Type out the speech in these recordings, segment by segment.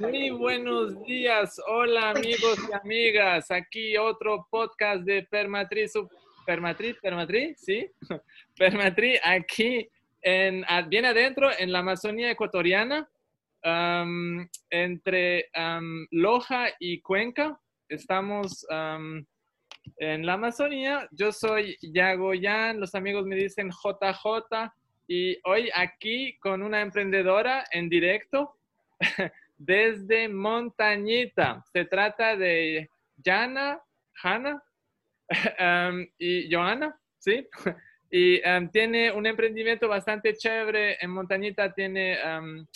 Muy buenos días, hola amigos y amigas. Aquí otro podcast de Permatriz, Permatriz, Permatriz, ¿sí? Permatriz, aquí en, bien adentro en la Amazonía ecuatoriana, entre Loja y Cuenca. Estamos en la Amazonía. Yo soy Yagoyan, los amigos me dicen JJ y hoy aquí con una emprendedora en directo desde Montañita. Se trata de Jana, Hanna um, y Joana, ¿sí? Y um, tiene un emprendimiento bastante chévere en Montañita. Tiene, um,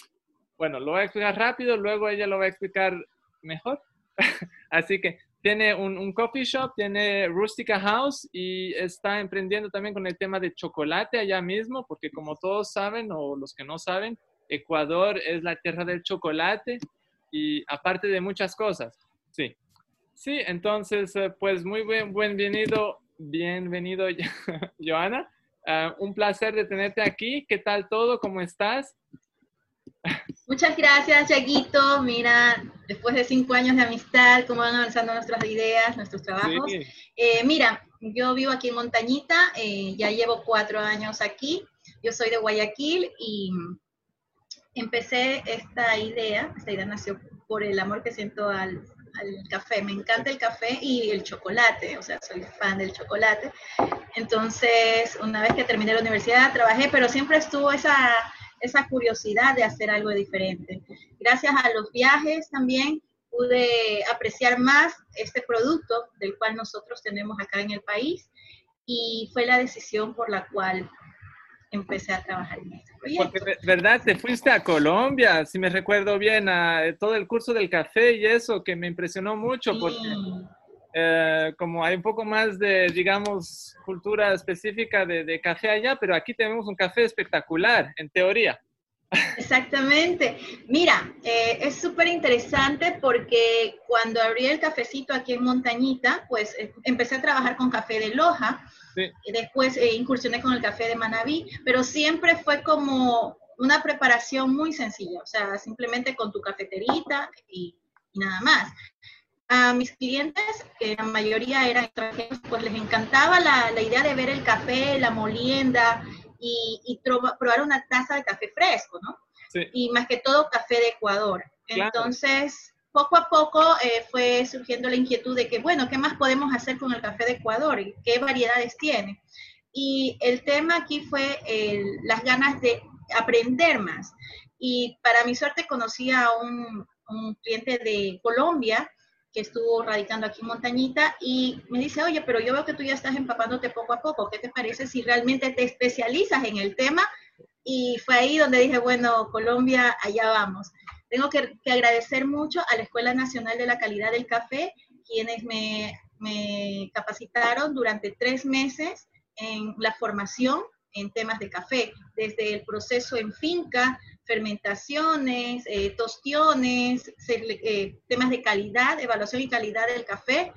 bueno, lo voy a explicar rápido, luego ella lo va a explicar mejor. Así que tiene un, un, coffee shop, tiene Rustica House y está emprendiendo también con el tema de chocolate allá mismo, porque como todos saben o los que no saben, Ecuador es la tierra del chocolate y aparte de muchas cosas. Sí. Sí, entonces, eh, pues muy buen, bienvenido, bienvenido, Joana. Ah, un placer de tenerte aquí. ¿Qué tal todo? ¿Cómo estás? Muchas gracias, Yaguito. Mira, después de cinco años de amistad, cómo van avanzando nuestras ideas, nuestros trabajos. Eh, mira, yo vivo aquí en Montañita, eh, ya llevo cuatro años aquí. Yo soy de Guayaquil y empecé esta idea, esta idea nació por el amor que siento al, café. Me encanta el café y el chocolate, o sea, soy fan del chocolate. Entonces, una vez que terminé la universidad, trabajé, pero siempre estuvo esa, esa curiosidad de hacer algo diferente. Gracias a los viajes también pude apreciar más este producto del cual nosotros tenemos acá en el país y fue la decisión por la cual empecé a trabajar en este proyecto. Porque, ¿verdad? Te fuiste a Colombia, si me recuerdo bien, a todo el curso del café y eso, que me impresionó mucho, porque eh, como hay un poco más de, digamos, cultura específica de, de café allá, pero aquí tenemos un café espectacular, en teoría. Exactamente. Mira, eh, es súper interesante porque cuando abrí el cafecito aquí en Montañita, pues eh, empecé a trabajar con café de Loja, y después eh, incursioné con el café de Manabí, pero siempre fue como una preparación muy sencilla, o sea, simplemente con tu cafeterita y, nada más. A mis clientes, que la mayoría eran extranjeros, pues les encantaba la, la idea de ver el café, la molienda, y, probar una taza de café fresco, ¿no? Y más que todo café de Ecuador. Entonces, poco a poco eh, fue surgiendo la inquietud de que, bueno, ¿qué más podemos hacer con el café de Ecuador? ¿Y qué variedades tiene? Y el tema aquí fue las ganas de aprender más. Y para mi suerte conocí a un, un cliente de Colombia que estuvo radicando aquí en Montañita y me dice, oye, pero yo veo que tú ya estás empapándote poco a poco, ¿qué te parece si realmente te especializas en el tema? Y fue ahí donde dije, bueno, Colombia, allá vamos. Tengo que, agradecer mucho a la Escuela Nacional de la Calidad del Café, quienes me, me capacitaron durante tres meses en la formación en temas de café, desde el proceso en finca, fermentaciones, eh, tostiones, eh, temas de calidad, evaluación y calidad del café,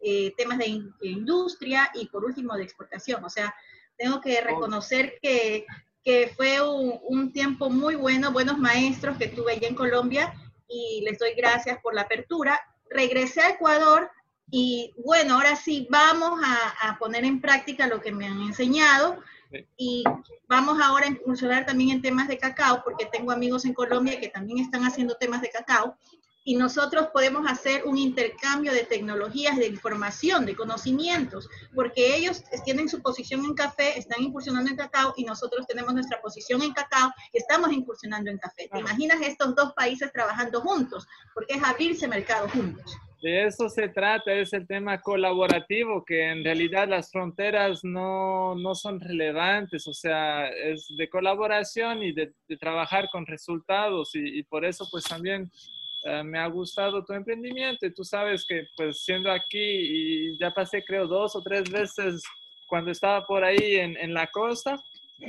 eh, temas de, industria y por último de exportación. O sea, tengo que reconocer que, que fue un, un, tiempo muy bueno, buenos maestros que tuve allá en Colombia y les doy gracias por la apertura. Regresé a Ecuador y bueno, ahora sí vamos a, a poner en práctica lo que me han enseñado y vamos ahora a incursionar también en temas de cacao, porque tengo amigos en Colombia que también están haciendo temas de cacao. Y nosotros podemos hacer un intercambio de tecnologías, de información, de conocimientos, porque ellos tienen su posición en café, están incursionando en cacao, y nosotros tenemos nuestra posición en cacao y estamos incursionando en café. ¿Te imaginas estos dos países trabajando juntos? Porque es abrirse mercado juntos. De eso se trata, es el tema colaborativo, que en realidad las fronteras no, no son relevantes, o sea, es de colaboración y de, trabajar con resultados y, por eso pues también eh, me ha gustado tu emprendimiento y tú sabes que pues siendo aquí y ya pasé creo dos o tres veces cuando estaba por ahí en, en la costa,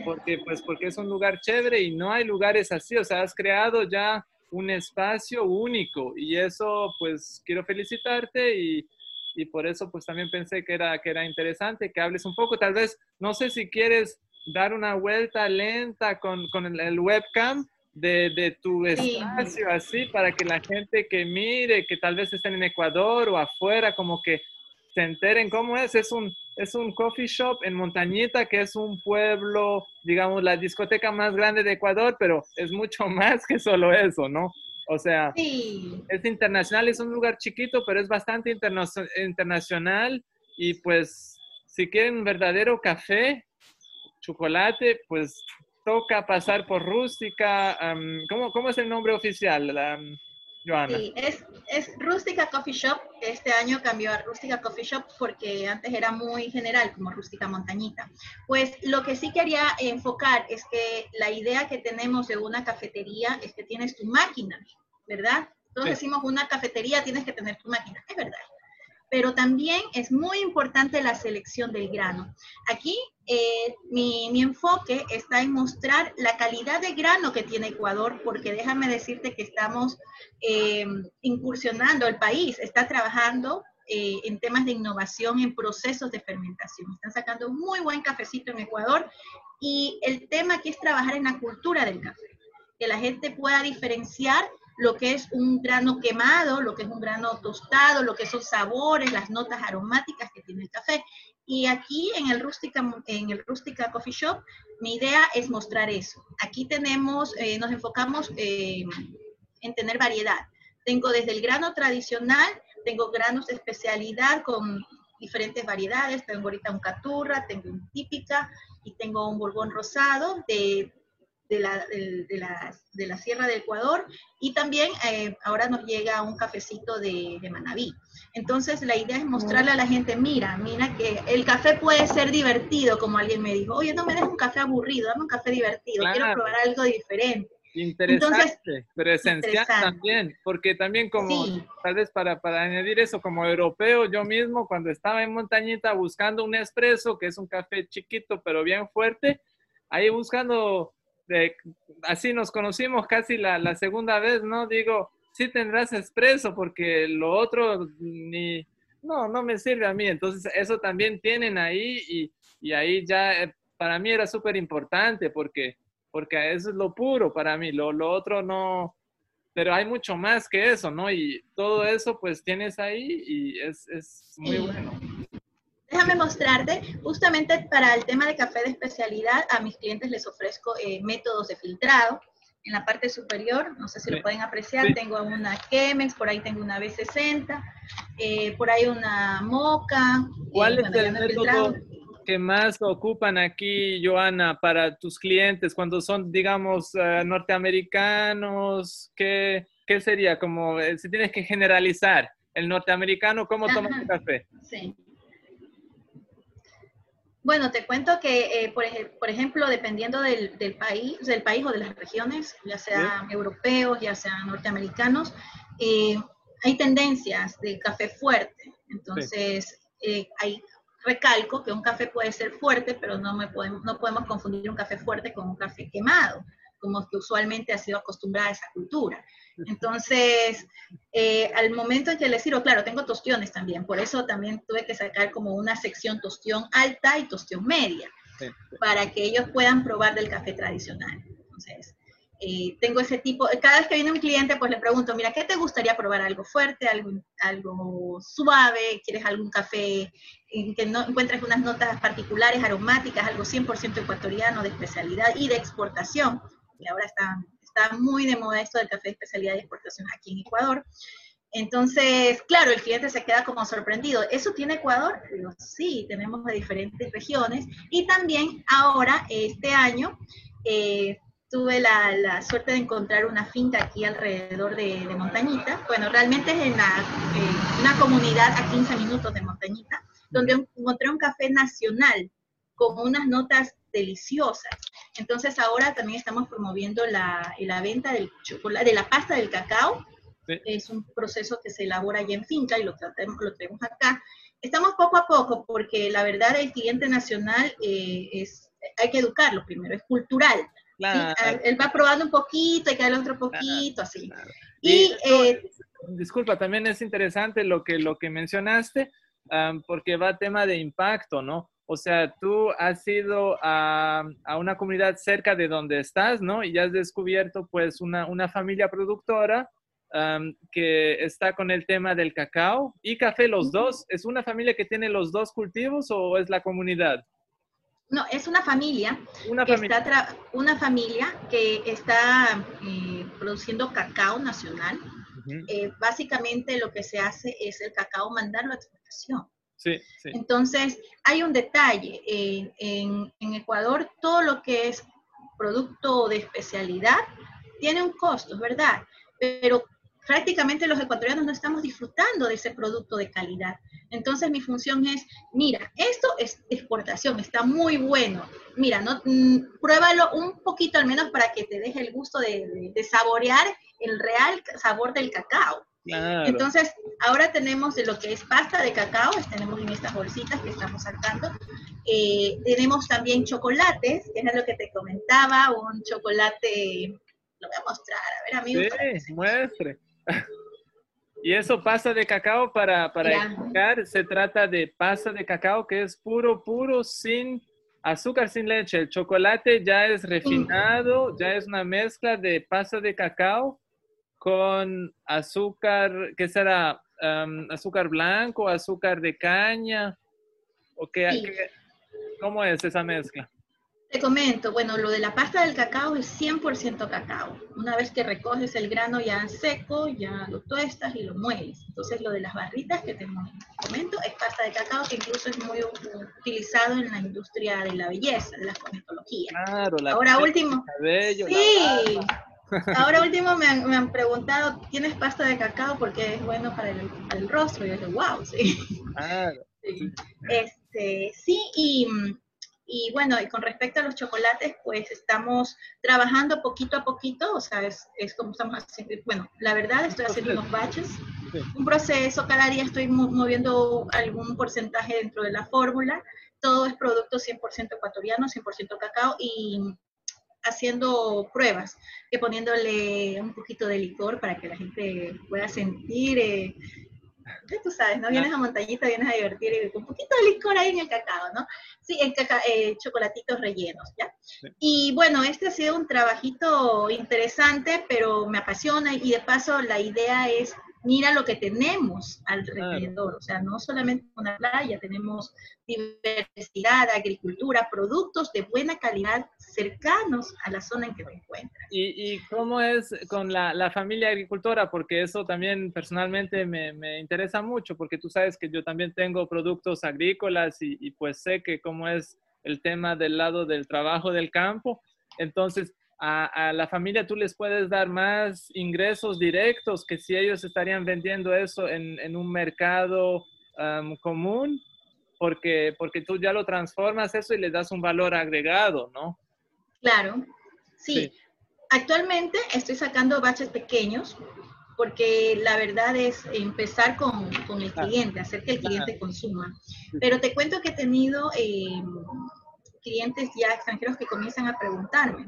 porque pues porque es un lugar chévere y no hay lugares así, o sea, has creado ya un espacio único y eso pues quiero felicitarte y, y, por eso pues también pensé que era, que era interesante que hables un poco, tal vez, no sé si quieres dar una vuelta lenta con, con el, webcam de, de tu espacio, así, para que la gente que mire, que tal vez estén en Ecuador o afuera, como que se enteren cómo es. Es un, es un coffee shop en Montañita, que es un pueblo, digamos, la discoteca más grande de Ecuador, pero es mucho más que solo eso, ¿no? O sea, es internacional, es un lugar chiquito, pero es bastante internacional y pues si quieren un verdadero café, chocolate, pues toca pasar por Rústica. ¿cómo, ¿cómo, es el nombre oficial, Joana? Sí, es, es Rústica Coffee Shop. Este año cambió a Rústica Coffee Shop porque antes era muy general, como Rústica Montañita. Pues lo que sí quería enfocar es que la idea que tenemos de una cafetería es que tienes tu máquina, ¿verdad? Todos decimos una cafetería tienes que tener tu máquina, es verdad pero también es muy importante la selección del grano. Aquí eh, mi, enfoque está en mostrar la calidad de grano que tiene Ecuador, porque déjame decirte que estamos eh, incursionando, el país está trabajando eh, en temas de innovación en procesos de fermentación. Están sacando muy buen cafecito en Ecuador y el tema aquí es trabajar en la cultura del café, que la gente pueda diferenciar lo que es un grano quemado, lo que es un grano tostado, lo que son sabores, las notas aromáticas que tiene el café. Y aquí en el Rústica, en el Rústica Coffee Shop, mi idea es mostrar eso. Aquí tenemos, eh, nos enfocamos eh, en tener variedad. Tengo desde el grano tradicional, tengo granos de especialidad con diferentes variedades. Tengo ahorita un caturra, tengo un típica y tengo un borbón rosado de de la, de, la, Sierra de Ecuador y también eh, ahora nos llega un cafecito de, de, Manabí. Entonces la idea es mostrarle a la gente, mira, mira que el café puede ser divertido, como alguien me dijo, oye, no me des un café aburrido, dame un café divertido, quiero probar algo diferente. Interesante, pero esencial también, porque también como, tal vez para, para añadir eso, como europeo, yo mismo cuando estaba en Montañita buscando un espresso, que es un café chiquito pero bien fuerte, ahí buscando así nos conocimos casi la, segunda vez, ¿no? Digo, sí tendrás expreso porque lo otro ni, no, no me sirve a mí. Entonces, eso también tienen ahí y, y ahí ya eh, para mí era súper importante porque, porque eso es lo puro para mí, lo, lo otro no, pero hay mucho más que eso, ¿no? Y todo eso pues tienes ahí y es, es muy bueno. Déjame mostrarte, justamente para el tema de café de especialidad, a mis clientes les ofrezco eh, métodos de filtrado. En la parte superior, no sé si lo pueden apreciar, tengo una Chemex, por ahí tengo una B60, eh, por ahí una Moca. ¿Cuál eh, es el método que más ocupan aquí, Joana, para tus clientes cuando son, digamos, norteamericanos? ¿qué, ¿Qué sería? Como si tienes que generalizar, el norteamericano, ¿cómo toma el café? Sí. Bueno, te cuento que, eh, por, por, ejemplo, dependiendo del, país, del país o de las regiones, ya sean europeos, ya sean norteamericanos, eh, hay tendencias de café fuerte. Entonces, eh, hay recalco que un café puede ser fuerte, pero no, me podemos, no podemos confundir un café fuerte con un café quemado, como que usualmente ha sido acostumbrada a esa cultura. Entonces, eh, al momento en que les sirvo, claro, tengo tostiones también, por eso también tuve que sacar como una sección tostión alta y tostión media, para que ellos puedan probar del café tradicional. Entonces, eh, tengo ese tipo, cada vez que viene un cliente, pues le pregunto, mira, ¿qué te gustaría probar? ¿Algo fuerte, algo, algo suave? ¿Quieres algún café en que no encuentres unas notas particulares, aromáticas, algo 100% ecuatoriano de especialidad y de exportación? Que ahora están está muy de moda esto del café de especialidad de exportación aquí en Ecuador. Entonces, claro, el cliente se queda como sorprendido. ¿Eso tiene Ecuador? Digo, sí, tenemos de diferentes regiones. Y también ahora, este año, eh, tuve la, suerte de encontrar una finca aquí alrededor de, Montañita. Bueno, realmente es en una comunidad a 15 minutos de Montañita, donde encontré un café nacional con unas notas deliciosas. Entonces ahora también estamos promoviendo la, la venta del chocolate, de la pasta del cacao. Es un proceso que se elabora allá en finca y lo, tratemos, lo tenemos acá. Estamos poco a poco porque la verdad el cliente nacional eh, es, hay que educarlo primero, es cultural. Ah, él va probando un poquito y cae el otro poquito, así. Y, eh, disculpa, también es interesante lo que, lo que mencionaste, porque va tema de impacto, ¿no? O sea, tú has ido a, una comunidad cerca de donde estás, ¿no? Y has descubierto pues una, familia productora que está con el tema del cacao y café, los dos. ¿Es una familia que tiene los dos cultivos o es la comunidad? No, es una familia, una que, familia. Está una familia que está eh, produciendo cacao nacional. Eh, básicamente lo que se hace es el cacao mandarlo a exportación. Entonces, hay un detalle. en, en Ecuador, todo lo que es producto de especialidad tiene un costo, ¿verdad? Pero prácticamente los ecuatorianos no estamos disfrutando de ese producto de calidad. Entonces mi función es, mira, esto es exportación, está muy bueno. Mira, no, mm, pruébalo un poquito al menos para que te deje el gusto de, saborear el real sabor del cacao. Entonces, ahora tenemos de lo que es pasta de cacao, tenemos en estas bolsitas que estamos sacando. Eh, tenemos también chocolates, que es lo que te comentaba, un chocolate, lo voy a mostrar, a ver amigos. Sí, muestre. Y eso pasa de cacao para, para explicar, se trata de pasta de cacao que es puro, puro, sin azúcar, sin leche. El chocolate ya es refinado, ya es una mezcla de pasta de cacao con azúcar, ¿qué será? azúcar blanco, azúcar de caña. ¿O qué, ¿Cómo es esa mezcla? Te comento, bueno, lo de la pasta del cacao es 100% cacao. Una vez que recoges el grano ya seco, ya lo tuestas y lo mueles. Entonces, lo de las barritas que te comento es pasta de cacao que incluso es muy utilizado en la industria de la belleza, de la cosmetología. Claro, la Ahora último. sí. Ahora último me han, preguntado, ¿tienes pasta de cacao porque es bueno para el, rostro? Y yo digo, wow, sí. Claro. Sí. Este, sí, y y bueno, y con respecto a los chocolates, pues estamos trabajando poquito a poquito, o sea, es, es como estamos haciendo, bueno, la verdad estoy haciendo unos batches, un proceso, cada día estoy moviendo algún porcentaje dentro de la fórmula, todo es producto 100% ecuatoriano, 100% cacao y haciendo pruebas, que poniéndole un poquito de licor para que la gente pueda sentir eh, tú sabes, ¿no? Vienes a montañita, vienes a divertir y con un poquito de licor ahí en el cacao, ¿no? Sí, en eh, chocolatitos rellenos, ¿ya? Y bueno, este ha sido un trabajito interesante, pero me apasiona y de paso la idea es mira lo que tenemos alrededor, o sea, no solamente una playa, tenemos diversidad, agricultura, productos de buena calidad cercanos a la zona en que te encuentras. ¿Y, cómo es con la, familia agricultora? Porque eso también personalmente me, interesa mucho, porque tú sabes que yo también tengo productos agrícolas y pues sé que cómo es el tema del lado del trabajo del campo. Entonces, a, la familia tú les puedes dar más ingresos directos que si ellos estarían vendiendo eso en, un mercado común, porque, porque tú ya lo transformas eso y les das un valor agregado, ¿no? Claro, sí. Actualmente estoy sacando baches pequeños porque la verdad es empezar con, el cliente, hacer que el cliente consuma. Pero te cuento que he tenido em, clientes ya extranjeros que comienzan a preguntarme,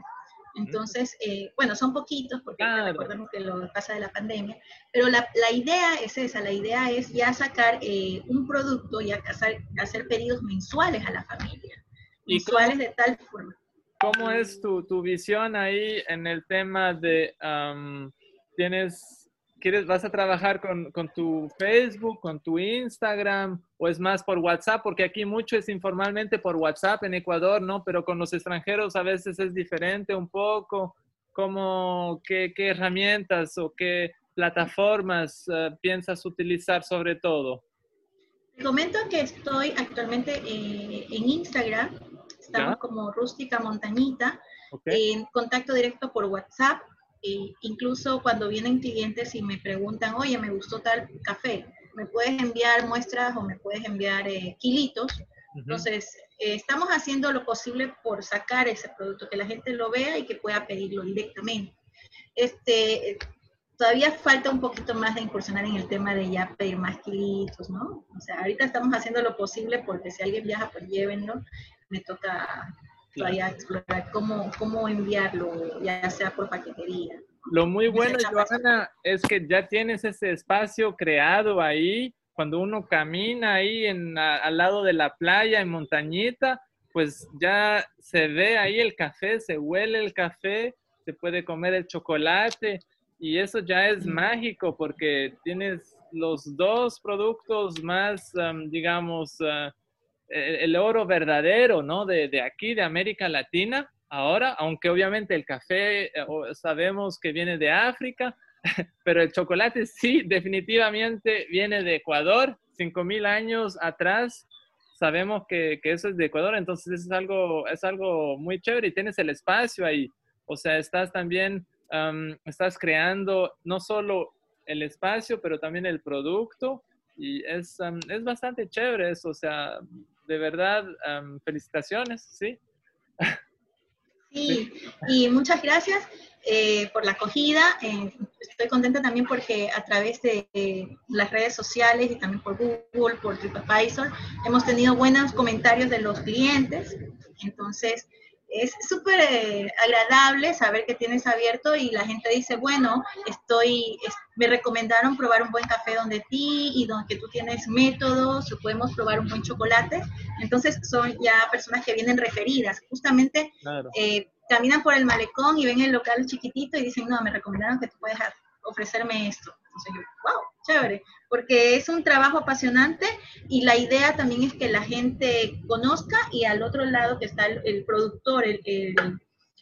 entonces, eh, bueno, son poquitos porque recordemos que lo pasa de la pandemia, pero la, la, idea es esa, la idea es ya sacar eh, un producto y hacer, hacer pedidos mensuales a la familia, mensuales de tal forma. ¿Cómo es tu, tu, visión ahí en el tema de, tienes ¿Quieres, vas a trabajar con, con, tu Facebook, con tu Instagram o es más por WhatsApp? Porque aquí mucho es informalmente por WhatsApp en Ecuador, ¿no? Pero con los extranjeros a veces es diferente un poco. ¿Cómo, qué, qué herramientas o qué plataformas eh, piensas utilizar sobre todo? Te comento que estoy actualmente eh, en Instagram. Estamos como Rústica Montañita. En contacto directo por WhatsApp incluso cuando vienen clientes y me preguntan, oye, me gustó tal café, ¿me puedes enviar muestras o me puedes enviar eh, kilitos? Entonces, eh, estamos haciendo lo posible por sacar ese producto, que la gente lo vea y que pueda pedirlo directamente. Este, todavía falta un poquito más de incursionar en el tema de ya pedir más kilitos, ¿no? O sea, ahorita estamos haciendo lo posible porque si alguien viaja, pues llévenlo. Me toca todavía explorar cómo, cómo enviarlo, ya sea por paquetería. Lo muy bueno, Joana, es que ya tienes ese espacio creado ahí. cuando uno camina ahí en, al lado de la playa, en montañita, pues ya se ve ahí el café, se huele el café, se puede comer el chocolate y eso ya es mágico porque tienes los dos productos más, digamos, ah, e, el, oro verdadero, ¿no? De, de, aquí, de América Latina, ahora, aunque obviamente el café eh, sabemos que viene de África, pero el chocolate sí, definitivamente viene de Ecuador, 5.000 años atrás. Sabemos que, que, eso es de Ecuador, entonces es algo, es algo muy chévere y tienes el espacio ahí. O sea, estás también, estás creando no solo el espacio, pero también el producto y es, es bastante chévere eso. O sea, de verdad, felicitaciones, ¿sí? Sí, y muchas gracias eh, por la acogida. Eh, estoy contenta también porque a través de las redes sociales y también por Google, por TripAdvisor, hemos tenido buenos comentarios de los clientes. Entonces, es súper eh, agradable saber que tienes abierto y la gente dice, bueno, estoy, me recomendaron probar un buen café donde ti y donde tú tienes métodos, o podemos probar un buen chocolate. Entonces son ya personas que vienen referidas. Justamente eh, caminan por el malecón y ven el local chiquitito y dicen, no, me recomendaron que tú puedes ofrecerme esto. Entonces yo, wow, chévere, porque es un trabajo apasionante y la idea también es que la gente conozca y al otro lado que está el, productor, el,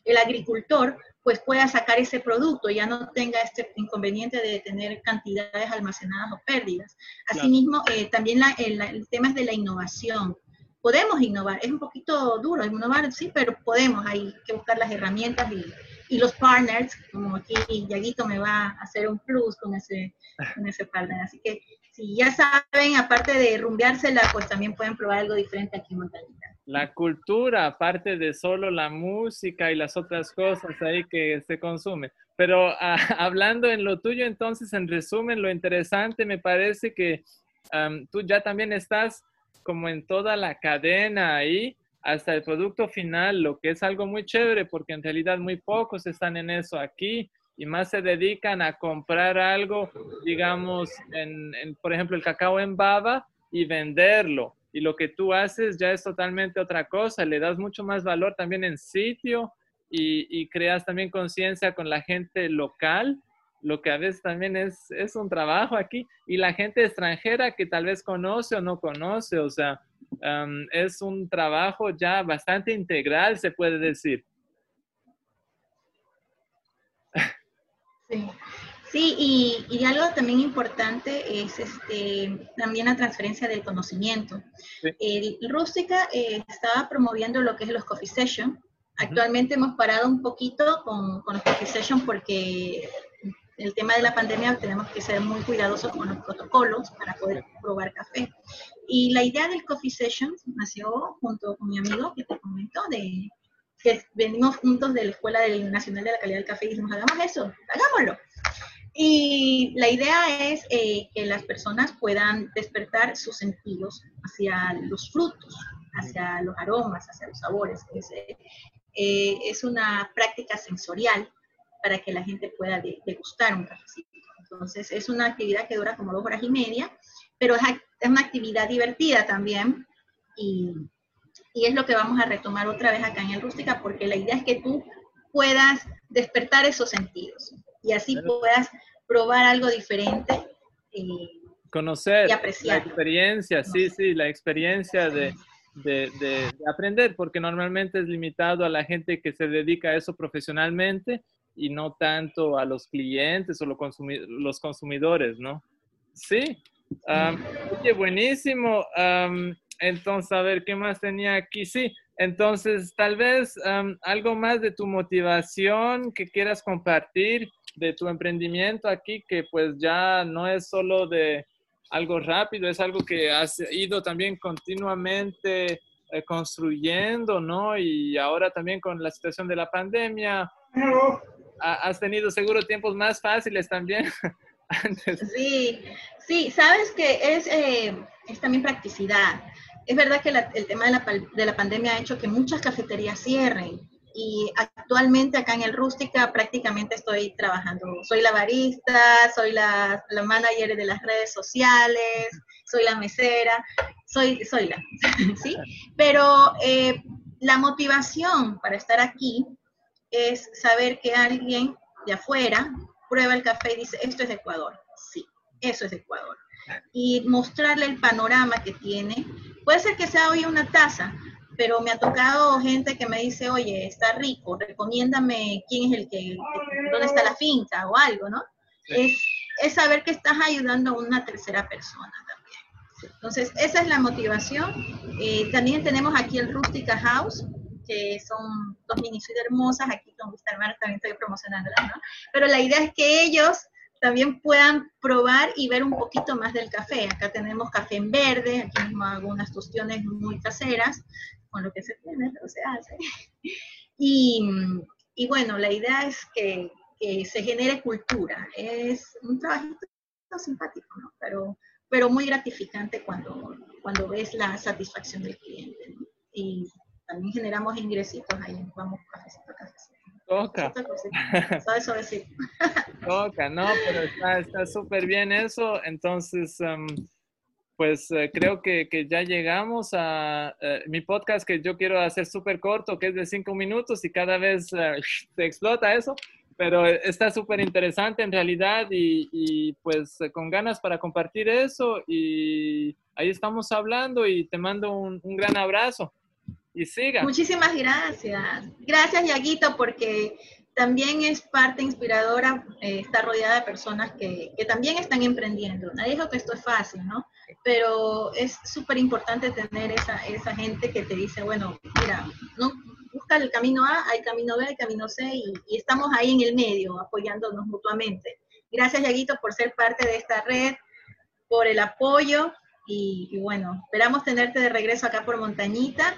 el, agricultor, pues pueda sacar ese producto, ya no tenga este inconveniente de tener cantidades almacenadas o pérdidas. Asimismo, eh, también la, el, tema es de la innovación. Podemos innovar, es un poquito duro innovar, sí, pero podemos, hay que buscar las herramientas y, y los partners, como aquí Yaguito me va a hacer un plus con ese, con ese partner. Así que si ya saben, aparte de rumbeársela, pues también pueden probar algo diferente aquí en Montañita. La cultura, aparte de solo la música y las otras cosas ahí que se consume. Pero ah, hablando en lo tuyo, entonces, en resumen, lo interesante me parece que tú ya también estás como en toda la cadena ahí hasta el producto final, lo que es algo muy chévere porque en realidad muy pocos están en eso aquí y más se dedican a comprar algo, digamos, en, por ejemplo, el cacao en baba y venderlo. Y lo que tú haces ya es totalmente otra cosa, le das mucho más valor también en sitio y, creas también conciencia con la gente local, lo que a veces también es, es un trabajo aquí, y la gente extranjera que tal vez conoce o no conoce, o sea, es un trabajo ya bastante integral, se puede decir. Sí, sí y, algo también importante es este, también la transferencia del conocimiento. El Rústica eh, estaba promoviendo lo que es los coffee sessions. Actualmente hemos parado un poquito con, con los coffee sessions porque el tema de la pandemia tenemos que ser muy cuidadosos con los protocolos para poder probar café. Y la idea del Coffee Session nació junto con mi amigo que te comentó, de que venimos juntos de la Escuela Nacional de la Calidad del Café y dijimos, hagamos eso, hagámoslo. Y la idea es eh, que las personas puedan despertar sus sentidos hacia los frutos, hacia los aromas, hacia los sabores. Es, eh, es una práctica sensorial para que la gente pueda degustar un cafecito. Entonces, es una actividad que dura como dos horas y media, pero es, una actividad divertida también y, y, es lo que vamos a retomar otra vez acá en el Rústica, porque la idea es que tú puedas despertar esos sentidos y así puedas probar algo diferente. Eh, Conocer y apreciar. la experiencia, sí, sí, la experiencia de, de, de, aprender, porque normalmente es limitado a la gente que se dedica a eso profesionalmente y no tanto a los clientes o los consumidores, ¿no? Sí. Oye, buenísimo. entonces, a ver, ¿qué más tenía aquí? Sí, entonces, tal vez algo más de tu motivación que quieras compartir de tu emprendimiento aquí, que pues ya no es solo de algo rápido, es algo que has ido también continuamente eh, construyendo, ¿no? Y ahora también con la situación de la pandemia, has tenido seguro tiempos más fáciles también Sí, sí, sabes que es, eh, es también practicidad. Es verdad que el tema de la, de la, pandemia ha hecho que muchas cafeterías cierren y actualmente acá en el Rústica prácticamente estoy trabajando. Soy la barista, soy la, la manager de las redes sociales, soy la mesera, soy, soy la, ¿sí? Pero eh, la motivación para estar aquí es saber que alguien de afuera prueba el café y dice, esto es de Ecuador. Sí, eso es de Ecuador. Y mostrarle el panorama que tiene. Puede ser que sea hoy una taza, pero me ha tocado gente que me dice, oye, está rico, recomiéndame quién es el que, dónde está la finca o algo, ¿no? Es, es saber que estás ayudando a una tercera persona también. Entonces, esa es la motivación. Eh, también tenemos aquí el Rustica House, que son dos mini hermosas, aquí con Gustavo también estoy promocionándolas, ¿no? Pero la idea es que ellos también puedan probar y ver un poquito más del café. Acá tenemos café en verde, aquí mismo hago unas tostiones muy caseras, con lo que se tiene, pero se hace. Y, y bueno, la idea es que, que, se genere cultura. Es un trabajito simpático, ¿no? Pero, pero muy gratificante cuando, cuando ves la satisfacción del cliente. ¿no? Y también generamos ingresitos ahí, vamos cafecito, cafecito. Toca. Toca, no, pero está súper bien eso. Entonces, um, pues eh, creo que, que, ya llegamos a uh, mi podcast que yo quiero hacer súper corto, que es de cinco minutos y cada vez uh, se explota eso, pero está súper interesante en realidad y, y pues con ganas para compartir eso y ahí estamos hablando y te mando un, un gran abrazo y siga. Muchísimas gracias. Gracias, Yaguito, porque también es parte inspiradora eh, estar rodeada de personas que, también están emprendiendo. Nadie dijo que esto es fácil, ¿no? Pero es súper importante tener esa, esa gente que te dice, bueno, mira, no, busca el camino A, hay camino B, hay camino C, y, y estamos ahí en el medio, apoyándonos mutuamente. Gracias, Yaguito, por ser parte de esta red, por el apoyo, y, y bueno, esperamos tenerte de regreso acá por Montañita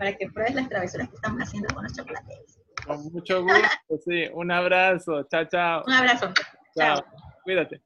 para que pruebes las travesuras que estamos haciendo con los chocolates. Con mucho gusto, sí. Un abrazo. Chao, chao. Un abrazo. chao. Cuídate.